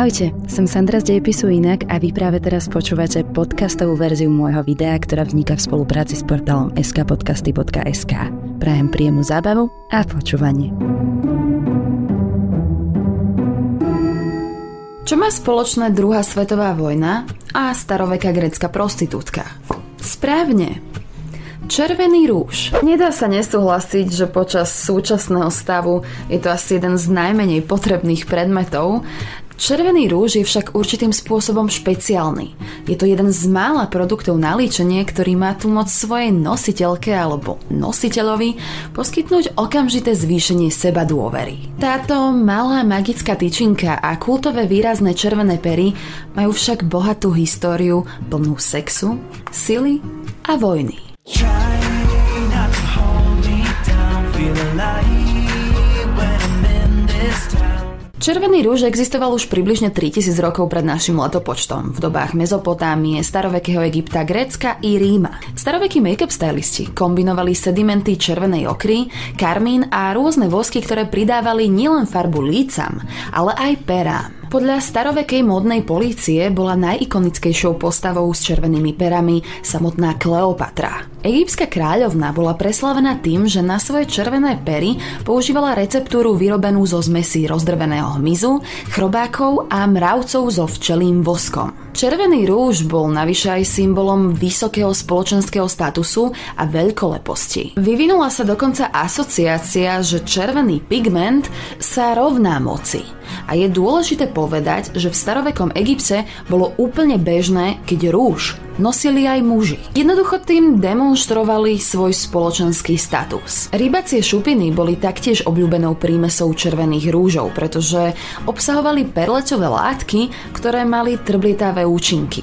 Ahojte, som Sandra z Dejepisu Inak a vy práve teraz počúvate podcastovú verziu môjho videa, ktorá vzniká v spolupráci s portálom skpodcasty.sk. Prajem príjemnú zábavu a počúvanie. Čo má spoločné druhá svetová vojna a staroveká grecká prostitútka? Správne, Červený rúž. Nedá sa nesúhlasiť, že počas súčasného stavu je to asi jeden z najmenej potrebných predmetov Červený rúž je však určitým spôsobom špeciálny. Je to jeden z mála produktov na líčenie, ktorý má tu moc svojej nositeľke alebo nositeľovi poskytnúť okamžité zvýšenie seba dôvery. Táto malá magická tyčinka a kultové výrazné červené pery majú však bohatú históriu plnú sexu, sily a vojny. Try not to hold me down, feel alive Červený rúž existoval už približne 3000 rokov pred našim letopočtom, v dobách Mezopotámie, starovekého Egypta, Grécka i Ríma. Starovekí make-up stylisti kombinovali sedimenty červenej okry, karmín a rôzne vosky, ktoré pridávali nielen farbu lícam, ale aj perám. Podľa starovekej modnej polície bola najikonickejšou postavou s červenými perami samotná Kleopatra. Egyptská kráľovna bola preslavená tým, že na svoje červené pery používala receptúru vyrobenú zo zmesí rozdrveného hmyzu, chrobákov a mravcov so včelým voskom. Červený rúž bol navyše aj symbolom vysokého spoločenského statusu a veľkoleposti. Vyvinula sa dokonca asociácia, že červený pigment sa rovná moci. A je dôležité povedať, že v starovekom Egypte bolo úplne bežné, keď rúž nosili aj muži. Jednoducho tým demonstrovali svoj spoločenský status. Rybacie šupiny boli taktiež obľúbenou prímesou červených rúžov, pretože obsahovali perleťové látky, ktoré mali trblietavé účinky.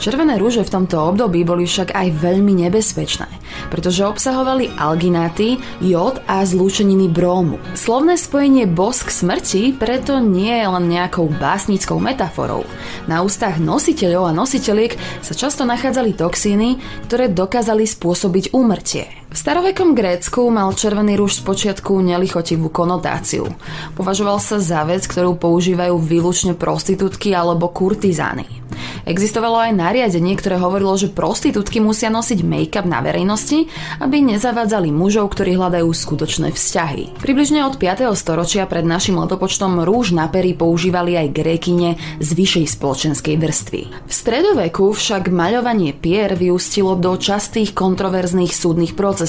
Červené rúže v tomto období boli však aj veľmi nebezpečné, pretože obsahovali algináty, jód a zlúčeniny brómu. Slovné spojenie bosk smrti preto nie je len nejakou básnickou metaforou. Na ústach nositeľov a nositeľiek sa často nachádzali toxíny, ktoré dokázali spôsobiť úmrtie. V starovekom Grécku mal červený rúž spočiatku nelichotivú konotáciu. Považoval sa za vec, ktorú používajú výlučne prostitútky alebo kurtizány. Existovalo aj nariadenie, ktoré hovorilo, že prostitútky musia nosiť make-up na verejnosti, aby nezavádzali mužov, ktorí hľadajú skutočné vzťahy. Približne od 5. storočia pred našim letopočtom rúž na pery používali aj grékyne z vyššej spoločenskej vrstvy. V stredoveku však maľovanie pier vyústilo do častých kontroverzných súdnych procesov.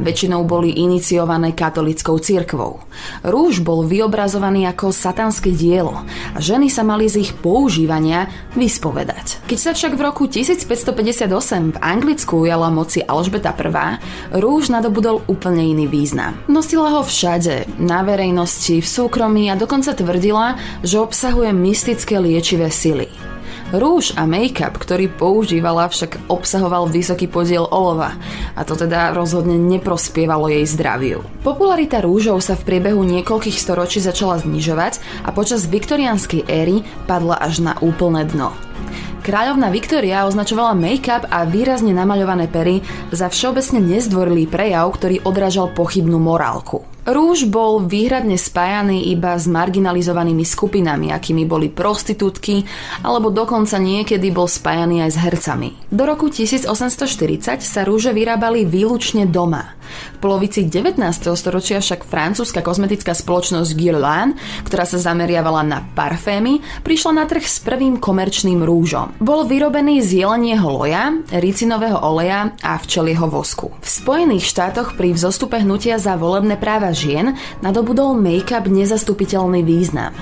Väčšinou boli iniciované katolickou cirkvou. Rúž bol vyobrazovaný ako satanské dielo a ženy sa mali z ich používania vyspovedať. Keď sa však v roku 1558 v Anglicku ujala moci Alžbeta I, rúž nadobudol úplne iný význam. Nosila ho všade, na verejnosti, v súkromí a dokonca tvrdila, že obsahuje mystické liečivé sily. Rúž a make-up, ktorý používala, však obsahoval vysoký podiel olova a to teda rozhodne neprospievalo jej zdraviu. Popularita rúžov sa v priebehu niekoľkých storočí začala znižovať a počas viktoriánskej éry padla až na úplné dno. Kráľovna Viktória označovala make-up a výrazne namaľované pery za všeobecne nezdvorilý prejav, ktorý odrážal pochybnú morálku. Rúž bol výhradne spájaný iba s marginalizovanými skupinami, akými boli prostitútky, alebo dokonca niekedy bol spájaný aj s hercami. Do roku 1840 sa rúže vyrábali výlučne doma. V polovici 19. storočia však francúzska kozmetická spoločnosť Guerlain, ktorá sa zameriavala na parfémy, prišla na trh s prvým komerčným rúžom. Bol vyrobený z jelenieho loja, ricinového oleja a včelieho vosku. V Spojených štátoch pri vzostupe hnutia za volebné práva žien nadobudol make-up nezastupiteľný význam.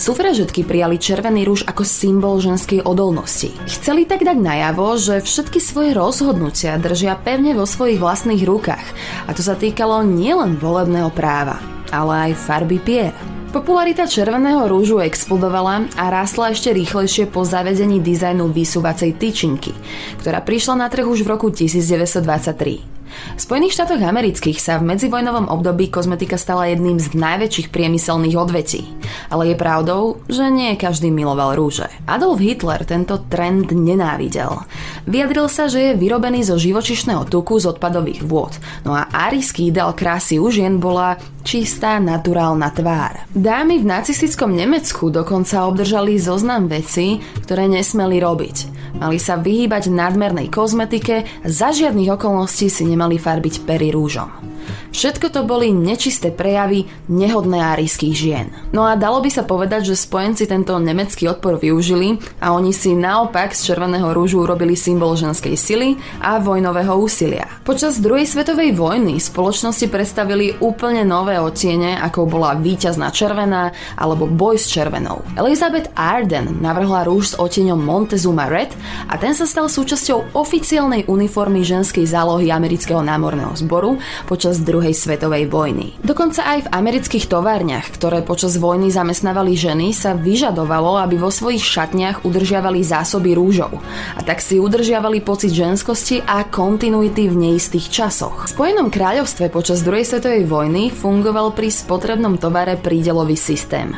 Sufražetky prijali červený rúž ako symbol ženskej odolnosti. Chceli tak dať najavo, že všetky svoje rozhodnutia držia pevne vo svojich vlastných rukách a to sa týkalo nielen volebného práva, ale aj farby pier. Popularita červeného rúžu explodovala a rástla ešte rýchlejšie po zavedení dizajnu vysúvacej tyčinky, ktorá prišla na trh už v roku 1923. V Spojených štátoch amerických sa v medzivojnovom období kozmetika stala jedným z najväčších priemyselných odvetí. Ale je pravdou, že nie každý miloval rúže. Adolf Hitler tento trend nenávidel. Vyjadril sa, že je vyrobený zo živočišného tuku z odpadových vôd. No a arijský ideál krásy u žien bola čistá naturálna tvár. Dámy v nacistickom Nemecku dokonca obdržali zoznam veci, ktoré nesmeli robiť. Mali sa vyhýbať nadmernej kozmetike, za žiadnych okolností si nemali farbiť pery rúžom. Všetko to boli nečisté prejavy nehodné árijských žien. No a dalo by sa povedať, že spojenci tento nemecký odpor využili a oni si naopak z červeného rúžu urobili symbol ženskej sily a vojnového úsilia. Počas druhej svetovej vojny spoločnosti predstavili úplne nové odtiene, ako bola víťazná červená alebo boj s červenou. Elizabeth Arden navrhla rúž s odtieňom Montezuma Red a ten sa stal súčasťou oficiálnej uniformy ženskej zálohy amerického námorného zboru počas druhej svetovej vojny. Dokonca aj v amerických továrniach, ktoré počas vojny zamestnávali ženy, sa vyžadovalo, aby vo svojich šatniach udržiavali zásoby rúžov. A tak si udržiavali pocit ženskosti a kontinuity v neistých časoch. V Spojenom kráľovstve počas druhej svetovej vojny fungoval pri spotrebnom tovare prídelový systém.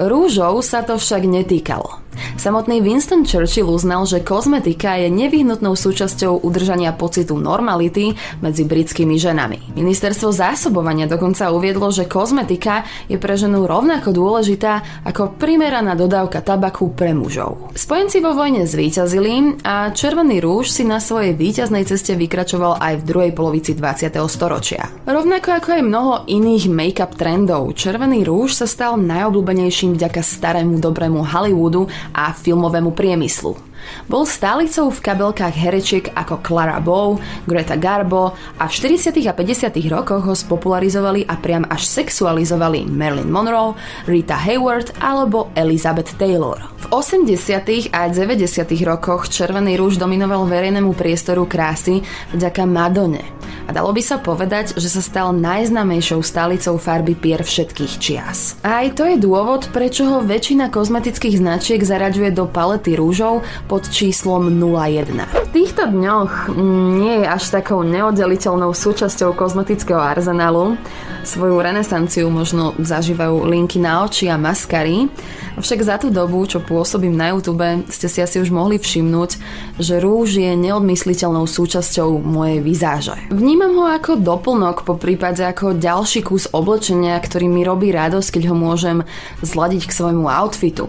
Rúžov sa to však netýkalo. Samotný Winston Churchill uznal, že kozmetika je nevyhnutnou súčasťou udržania pocitu normality medzi britskými ženami. Ministerstvo zásobovania dokonca uviedlo, že kozmetika je pre ženu rovnako dôležitá ako primeraná dodávka tabaku pre mužov. Spojenci vo vojne zvíťazili a červený rúž si na svojej víťaznej ceste vykračoval aj v druhej polovici 20. storočia. Rovnako ako aj mnoho iných make-up trendov, červený rúž sa stal najobľúbenejším vďaka starému dobrému Hollywoodu a filmovému priemyslu. Bol stálicou v kabelkách herečiek ako Clara Bow, Greta Garbo a v 40. a 50. rokoch ho spopularizovali a priam až sexualizovali Marilyn Monroe, Rita Hayward alebo Elizabeth Taylor. V 80. a 90. rokoch červený rúž dominoval verejnému priestoru krásy vďaka Madone a dalo by sa povedať, že sa stal najznamejšou stálicou farby pier všetkých čias. A aj to je dôvod, prečo ho väčšina kozmetických značiek zaraďuje do palety rúžov pod číslom 01. V týchto dňoch mm, nie je až takou neoddeliteľnou súčasťou kozmetického arzenálu. Svoju renesanciu možno zažívajú linky na oči a maskary, avšak za tú dobu, čo pôsobím na YouTube, ste si asi už mohli všimnúť, že rúž je neodmysliteľnou súčasťou mojej vizáže. V Vnímam ho ako doplnok, po prípade ako ďalší kus oblečenia, ktorý mi robí radosť, keď ho môžem zladiť k svojmu outfitu.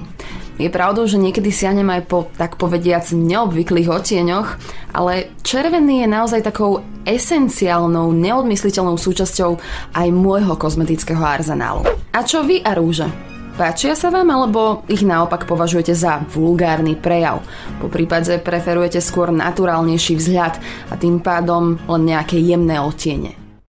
Je pravdou, že niekedy siahnem aj po, tak povediac, neobvyklých otieňoch, ale červený je naozaj takou esenciálnou, neodmysliteľnou súčasťou aj môjho kozmetického arzenálu. A čo vy a rúže? Páčia sa vám, alebo ich naopak považujete za vulgárny prejav? Po prípade preferujete skôr naturálnejší vzhľad a tým pádom len nejaké jemné odtiene.